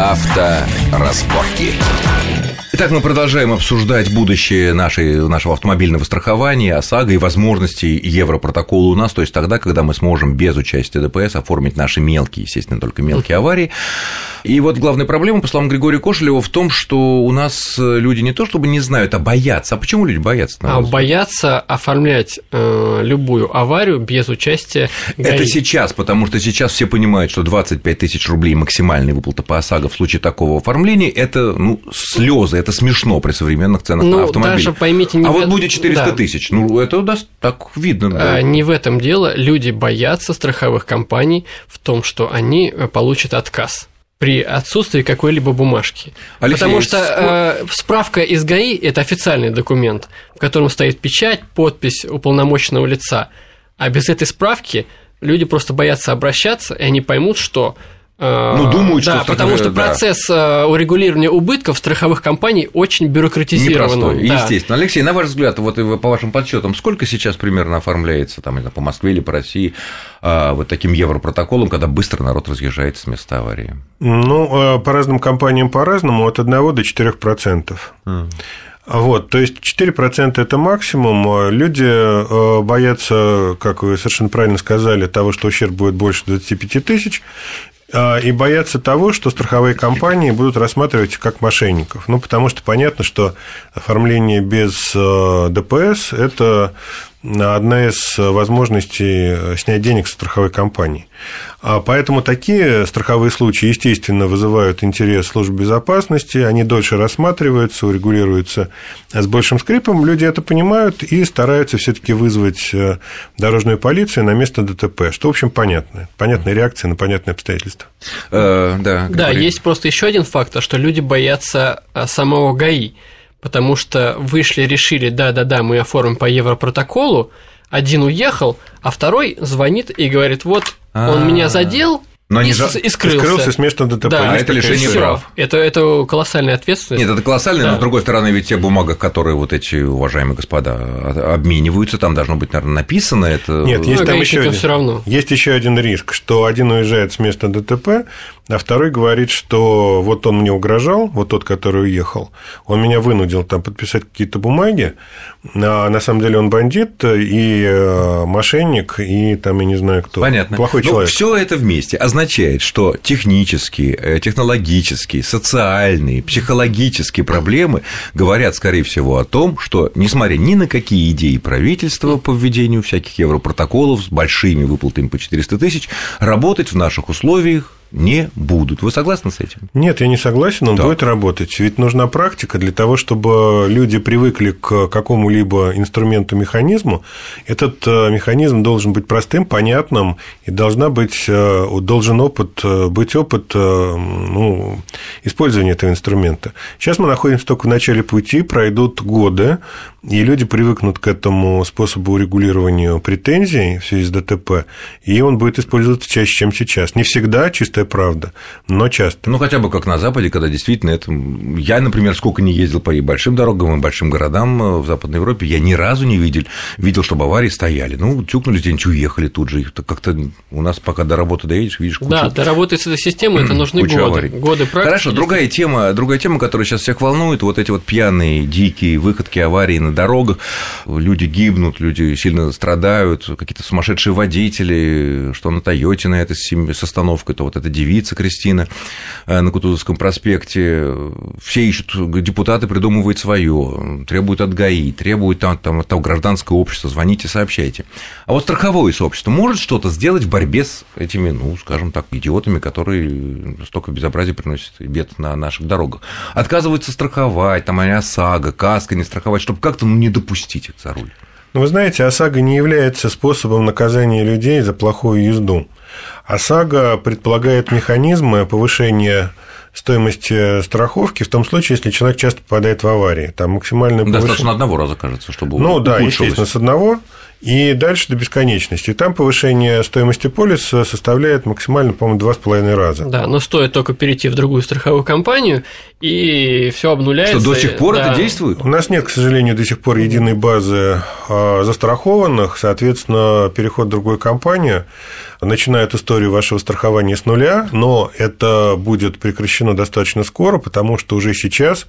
Авторазборки. Итак, мы продолжаем обсуждать будущее нашей, нашего автомобильного страхования, ОСАГО и возможности Европротокола у нас, то есть тогда, когда мы сможем без участия ДПС оформить наши мелкие, естественно, только мелкие аварии. И вот главная проблема, по словам Григория Кошелева, в том, что у нас люди не то чтобы не знают, а боятся. А почему люди боятся? А боятся оформлять э, любую аварию без участия ГАИ. Это сейчас, потому что сейчас все понимают, что 25 тысяч рублей максимальная выплата по ОСАГО в случае такого оформления – это ну, слезы, это смешно при современных ценах ну, на автомобиль. Даже поймите, не а в... вот будет 400 да. тысяч, ну это да, так видно. Да. А, не в этом дело, люди боятся страховых компаний в том, что они э, получат отказ при отсутствии какой-либо бумажки. Алексей, Потому что э, справка из ГАИ – это официальный документ, в котором стоит печать, подпись уполномоченного лица. А без этой справки люди просто боятся обращаться, и они поймут, что ну, думают, да, что потому что да. процесс э, урегулирования убытков страховых компаний очень бюрократизирован. Непростой, да. естественно. Алексей, на ваш взгляд, вот по вашим подсчетам, сколько сейчас примерно оформляется там, по Москве или по России а, вот таким европротоколом, когда быстро народ разъезжает с места аварии? Ну, по разным компаниям по-разному, от 1 до 4%. Mm. Вот, то есть 4% это максимум. Люди боятся, как вы совершенно правильно сказали, того, что ущерб будет больше 25 тысяч, и боятся того, что страховые компании будут рассматривать как мошенников. Ну, потому что понятно, что оформление без ДПС – это одна из возможностей снять денег с страховой компании. А поэтому такие страховые случаи, естественно, вызывают интерес службы безопасности, они дольше рассматриваются, урегулируются с большим скрипом. Люди это понимают и стараются все-таки вызвать э, дорожную полицию на место ДТП, что, в общем, понятно. Понятная реакция на понятные обстоятельства. Э, да, да, есть просто еще один фактор, что люди боятся э, самого ГАИ потому что вышли, решили, да-да-да, мы оформим по Европротоколу, один уехал, а второй звонит и говорит, вот он меня задел, но и, не и скрылся. И скрылся с места ДТП. Да, а это лишение всё. прав. Это, это колоссальная ответственность. Нет, это колоссальная, да. но с другой стороны, ведь те бумагах, которые вот эти уважаемые господа обмениваются, там должно быть, наверное, написано это. Нет, есть ну, там еще один, все равно. есть еще один риск, что один уезжает с места ДТП, а второй говорит, что вот он мне угрожал, вот тот, который уехал, он меня вынудил там подписать какие-то бумаги, а на самом деле он бандит и э, мошенник, и там, я не знаю кто. Понятно. Плохой ну, человек. Все это вместе означает, что технические, э, технологические, социальные, психологические проблемы говорят, скорее всего, о том, что, несмотря ни на какие идеи правительства по введению всяких европротоколов с большими выплатами по 400 тысяч, работать в наших условиях не будут. Вы согласны с этим? Нет, я не согласен, он да. будет работать. Ведь нужна практика для того, чтобы люди привыкли к какому-либо инструменту, механизму. Этот э, механизм должен быть простым, понятным, и должна быть, э, должен опыт, э, быть опыт ну, использования этого инструмента. Сейчас мы находимся только в начале пути, пройдут годы, и люди привыкнут к этому способу урегулирования претензий в связи с ДТП, и он будет использоваться чаще, чем сейчас. Не всегда, чистая правда, но часто. Ну, хотя бы как на Западе, когда действительно это... Я, например, сколько не ездил по большим дорогам, и большим городам э, в Западной Европе, я ни разу не видел, видел, чтобы аварии стояли. Ну, тюкнули где-нибудь, уехали тут же. Как-то у нас пока до работы доедешь, видишь кучу... Да, до работы с этой системой это нужны годы. Аварий. Годы практики. Хорошо, другая тема, другая тема, которая сейчас всех волнует, вот эти вот пьяные, дикие выходки аварии на дорогах, люди гибнут, люди сильно страдают, какие-то сумасшедшие водители, что на Тойоте на этой с остановкой, то вот эта девица Кристина э, на Кутузовском проспекте, все ищут, депутаты придумывают свое, требуют от ГАИ, требуют там, там, от того гражданского общества, звоните, сообщайте. А вот страховое сообщество может что-то сделать в борьбе с этими, ну, скажем так, идиотами, которые столько безобразия приносят бед на наших дорогах. Отказываются страховать, там, они ОСАГО, КАСКО не страховать, чтобы как-то ну, не допустить их за руль. Ну, вы знаете, ОСАГО не является способом наказания людей за плохую езду. ОСАГО предполагает механизмы повышения стоимости страховки в том случае, если человек часто попадает в аварии. Там максимальное Достаточно повышение... одного раза, кажется, чтобы Ну да, естественно, с одного. И дальше до бесконечности. И там повышение стоимости полиса составляет максимально, по-моему, два с половиной раза. Да, но стоит только перейти в другую страховую компанию, и все обнуляется. Что до сих пор да. это действует? У нас нет, к сожалению, до сих пор единой базы а, застрахованных, соответственно, переход в другую компанию начинает историю вашего страхования с нуля, но это будет прекращено достаточно скоро, потому что уже сейчас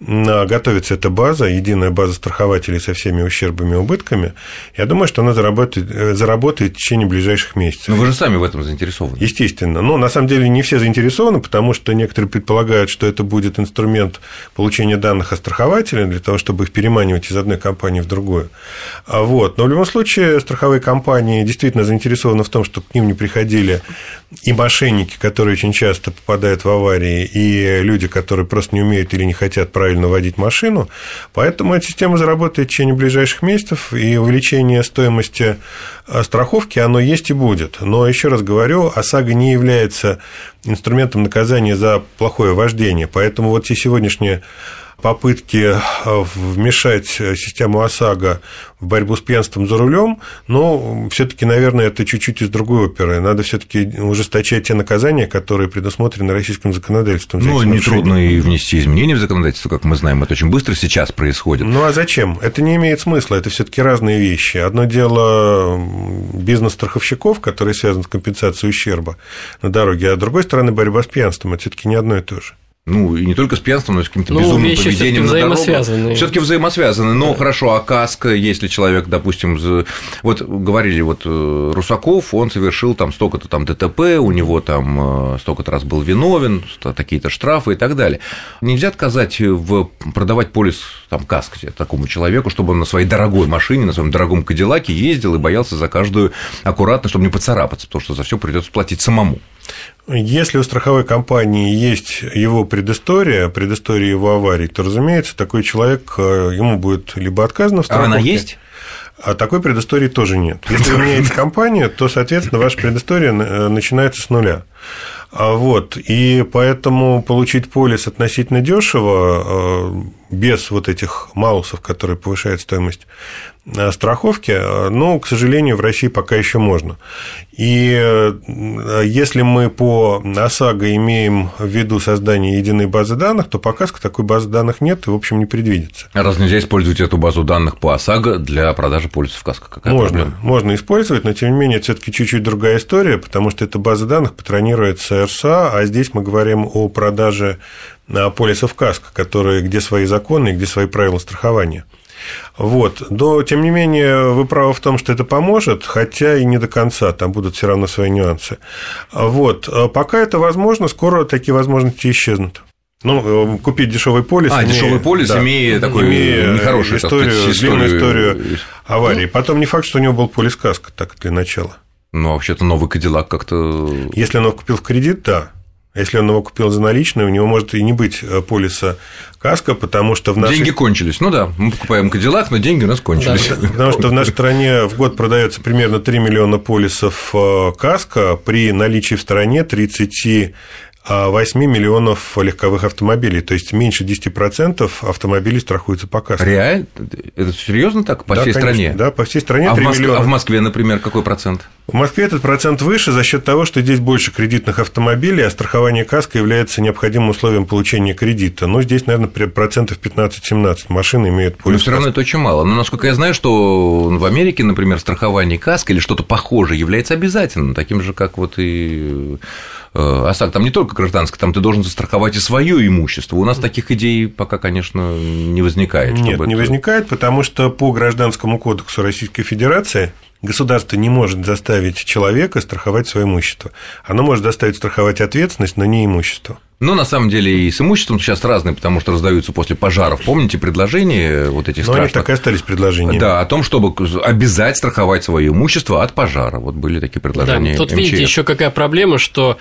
готовится эта база, единая база страхователей со всеми ущербами и убытками. Я думаю, что она заработает, э, заработает в течение ближайших месяцев. Но вы же сами в этом заинтересованы. Естественно. Но на самом деле не все заинтересованы, потому что некоторые предполагают, что это будет инструмент получения данных о страхователе для того, чтобы их переманивать из одной компании в другую. А вот. Но в любом случае страховые компании действительно заинтересованы в том, чтобы к ним не приходили и мошенники, которые очень часто попадают в аварии, и люди, которые просто не умеют или не хотят правильно водить машину. Поэтому эта система заработает в течение ближайших месяцев, и увеличение стоимости э, страховки, оно есть и будет. Но еще раз говорю, ОСАГО не является инструментом наказания за плохое вождение. Поэтому вот все сегодняшние попытки э, вмешать систему ОСАГО в борьбу с пьянством за рулем, но все-таки, наверное, это чуть-чуть из другой оперы. Надо все-таки ужесточать те наказания, которые предусмотрены российским законодательством. Ну, нетрудно и внести изменения в законодательство, как мы знаем, это очень быстро сейчас происходит. Ну а зачем? Это не имеет смысла, это все-таки разные вещи. Одно дело бизнес страховщиков, который связан с компенсацией ущерба на дороге, а с другой стороны борьба с пьянством. Это все-таки не одно и то же. Ну, и не только с пьянством, но и с каким-то ну, безумным поведением на взаимосвязаны. Все-таки взаимосвязаны. Но да. хорошо, а каска, если человек, допустим, вот говорили, вот э, Русаков, он совершил там столько-то там ДТП, у него там э, столько-то раз был виновен, такие-то штрафы и так далее. Нельзя отказать в продавать полис там каск такому человеку, чтобы он на своей дорогой машине, на своем дорогом Кадиллаке ездил и боялся за каждую аккуратно, чтобы не поцарапаться, потому что за все придется платить самому. Если у страховой компании есть его предыстория, предыстория его аварии, то, разумеется, такой человек, э, ему будет либо отказано в страховке. А она есть? А такой предыстории тоже нет. Если вы меняете компанию, то, соответственно, ваша предыстория э, начинается с нуля. А вот, и поэтому получить полис относительно дешево, э, без вот этих малусов, которые повышают стоимость Э, страховки, но, к сожалению, в России пока еще можно. И если мы по ОСАГО имеем в виду создание единой базы данных, то пока такой базы данных нет и, в общем, не предвидится. А раз нельзя использовать эту базу данных по ОСАГО для продажи полисов КАСКО? Какая можно, проблема? можно использовать, но, тем не менее, это все таки чуть-чуть другая история, потому что эта база данных патронируется РСА, а здесь мы говорим о продаже полисов КАСКО, которые, где свои законы и где свои правила страхования. Вот. Но, тем не менее, вы правы в том, что это поможет, хотя и не до конца, там будут все равно свои нюансы. Вот. Пока это возможно, скоро такие возможности исчезнут. Ну, купить дешевый полис. А, имея, дешевый полис, да, имея такой имея нехорошую историю, сказать, историю, длинную историю аварии. Потом не факт, что у него был полис каска, так для начала. Ну, вообще-то новый Кадиллак как-то. Если он его купил в кредит, да. Если он его купил за наличные, у него может и не быть э, полиса каска, потому что в нашей... Деньги кончились. Ну да, мы покупаем Кадиллак, но деньги у нас кончились. Да, потому что в нашей стране в год продается примерно 3 миллиона полисов э, каска при наличии в стране 30 8 миллионов легковых автомобилей, то есть меньше 10% автомобилей страхуются по каске. Реально? Это серьезно так? По да, всей конечно, стране? Да, по всей стране а 3 в Москве, миллиона. А в Москве, например, какой процент? В Москве этот процент выше за счет того, что здесь больше кредитных автомобилей, а страхование каска является необходимым условием получения кредита. Ну, здесь, наверное, процентов 15-17 машин имеют полис. Но все равно это очень мало. Но, насколько я знаю, что в Америке, например, страхование каска или что-то похожее является обязательным, таким же, как вот и Э, ОСАГО, там не только гражданское, там ты должен застраховать и свое имущество. У нас таких идей пока, конечно, не возникает. Нет, не это... возникает, потому что по Гражданскому кодексу Российской Федерации государство не может заставить человека страховать свое имущество. Оно может заставить страховать ответственность, но не имущество. Но на самом деле и с имуществом сейчас разные, потому что раздаются после пожаров. Помните предложения вот этих Но страшных? они так и остались предложениями. Да, о том, чтобы обязать страховать свое имущество от пожара. Вот были такие предложения. Да, тут МЧС. видите еще какая проблема, что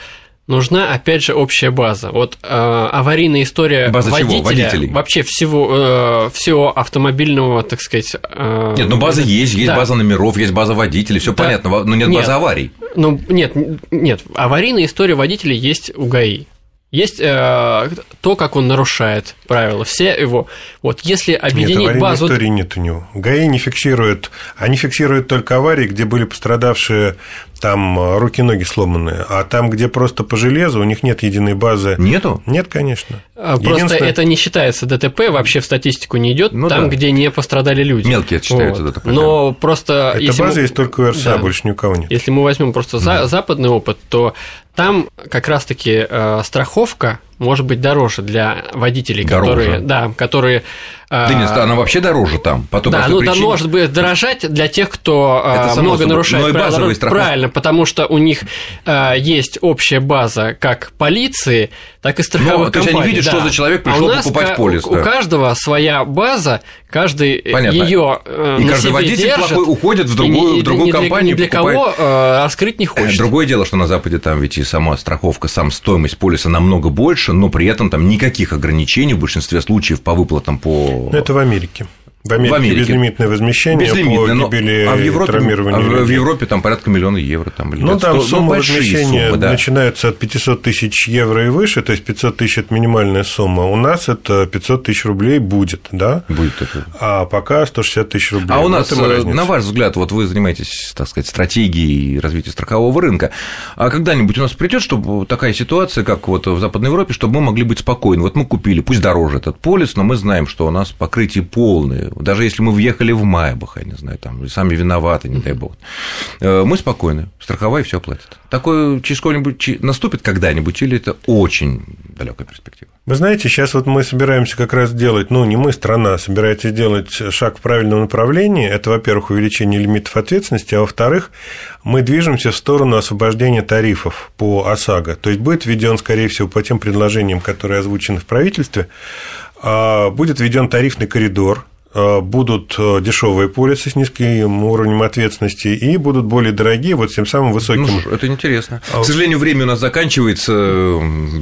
нужна, опять же, общая база. Вот э, аварийная история база водителя, чего? водителей, вообще всего, э, всего автомобильного, так сказать. Э, нет, ну база есть, есть да. база номеров, есть база водителей, все да. понятно, но нет, нет базы аварий. Ну нет, нет, аварийная история водителей есть у ГАИ. есть э, то, как он нарушает правила, все его. Вот если объединить нет, базу... истории нет у него. ГАИ не фиксируют, они фиксируют только аварии, где были пострадавшие там э, руки-ноги сломанные, а там, где просто по железу, у них нет единой базы. Нету? Нет, конечно. А, просто Единственное... это не считается ДТП, вообще в статистику не идет, ну, там, да. где не пострадали люди. Mелкие считаются вот. ДТП. Но просто... Эта база мы... есть только у РСА, да. больше ни у кого нет. Если мы возьмем просто да. западный опыт, то там как раз-таки э, страховка может быть дороже для водителей, дороже. которые, да, которые да нет, она вообще дороже там. По той да, ну причине. там может быть дорожать для тех, кто а, Это много нарушает но правила. И Правильно, потому что у них а, есть общая база как полиции, так и страховых но, компаний. То есть они видят, да. что за человек пришел а покупать полис. У, да. каждого своя база, каждый ее э, И каждый водитель держит, плохой уходит в другую, и, в другую ни компанию. Ни для покупает... кого э, раскрыть не хочет. Другое дело, что на Западе там ведь и сама страховка, сам стоимость полиса намного больше, но при этом там никаких ограничений в большинстве случаев по выплатам по это в Америке. В Америке, в Америке. безлимитное возмещение Безлимитное, по гибели а в Европе, травмированию а в Европе там порядка миллиона евро. Там, ну, там 100, сумма возмещения суммы, да. начинается от 500 тысяч евро и выше, то есть 500 тысяч – это минимальная сумма. У нас это 500 тысяч рублей будет, да? Будет это. А пока 160 тысяч рублей. А у нас, э, на ваш взгляд, вот вы занимаетесь, так сказать, стратегией развития страхового рынка, а когда-нибудь у нас придет, чтобы такая ситуация, как вот в Западной Европе, чтобы мы могли быть спокойны. Вот мы купили, пусть дороже этот полис, но мы знаем, что у нас покрытие полное. Даже если мы въехали в Майбах, я не знаю, там, сами виноваты, не дай бог. Э, мы спокойны, страховая все платит. Такое через сколько-нибудь наступит когда-нибудь, или это очень далекая перспектива? Вы знаете, сейчас вот мы собираемся как раз делать, ну, не мы, страна, собирается сделать шаг в правильном направлении. Это, во-первых, увеличение лимитов ответственности, а во-вторых, мы движемся в сторону освобождения тарифов по ОСАГО. То есть будет введен, скорее всего, по тем предложениям, которые озвучены в правительстве, а, будет введен тарифный коридор, будут э, дешевые полисы с низким уровнем ответственности и будут более дорогие, вот тем самым высоким. Ну, это интересно. А... К сожалению, время у нас заканчивается,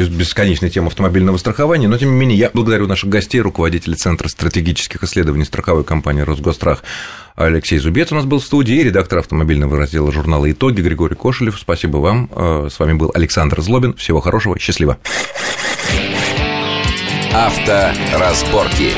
бесконечная тема автомобильного страхования, но тем не менее я благодарю наших гостей, руководителя Центра стратегических исследований страховой компании «Росгострах» Алексей Зубец у нас был в студии, редактор автомобильного раздела журнала «Итоги» Григорий Кошелев. Спасибо вам. Э, с вами был Александр Злобин. Всего хорошего. Счастливо. Авторазборки.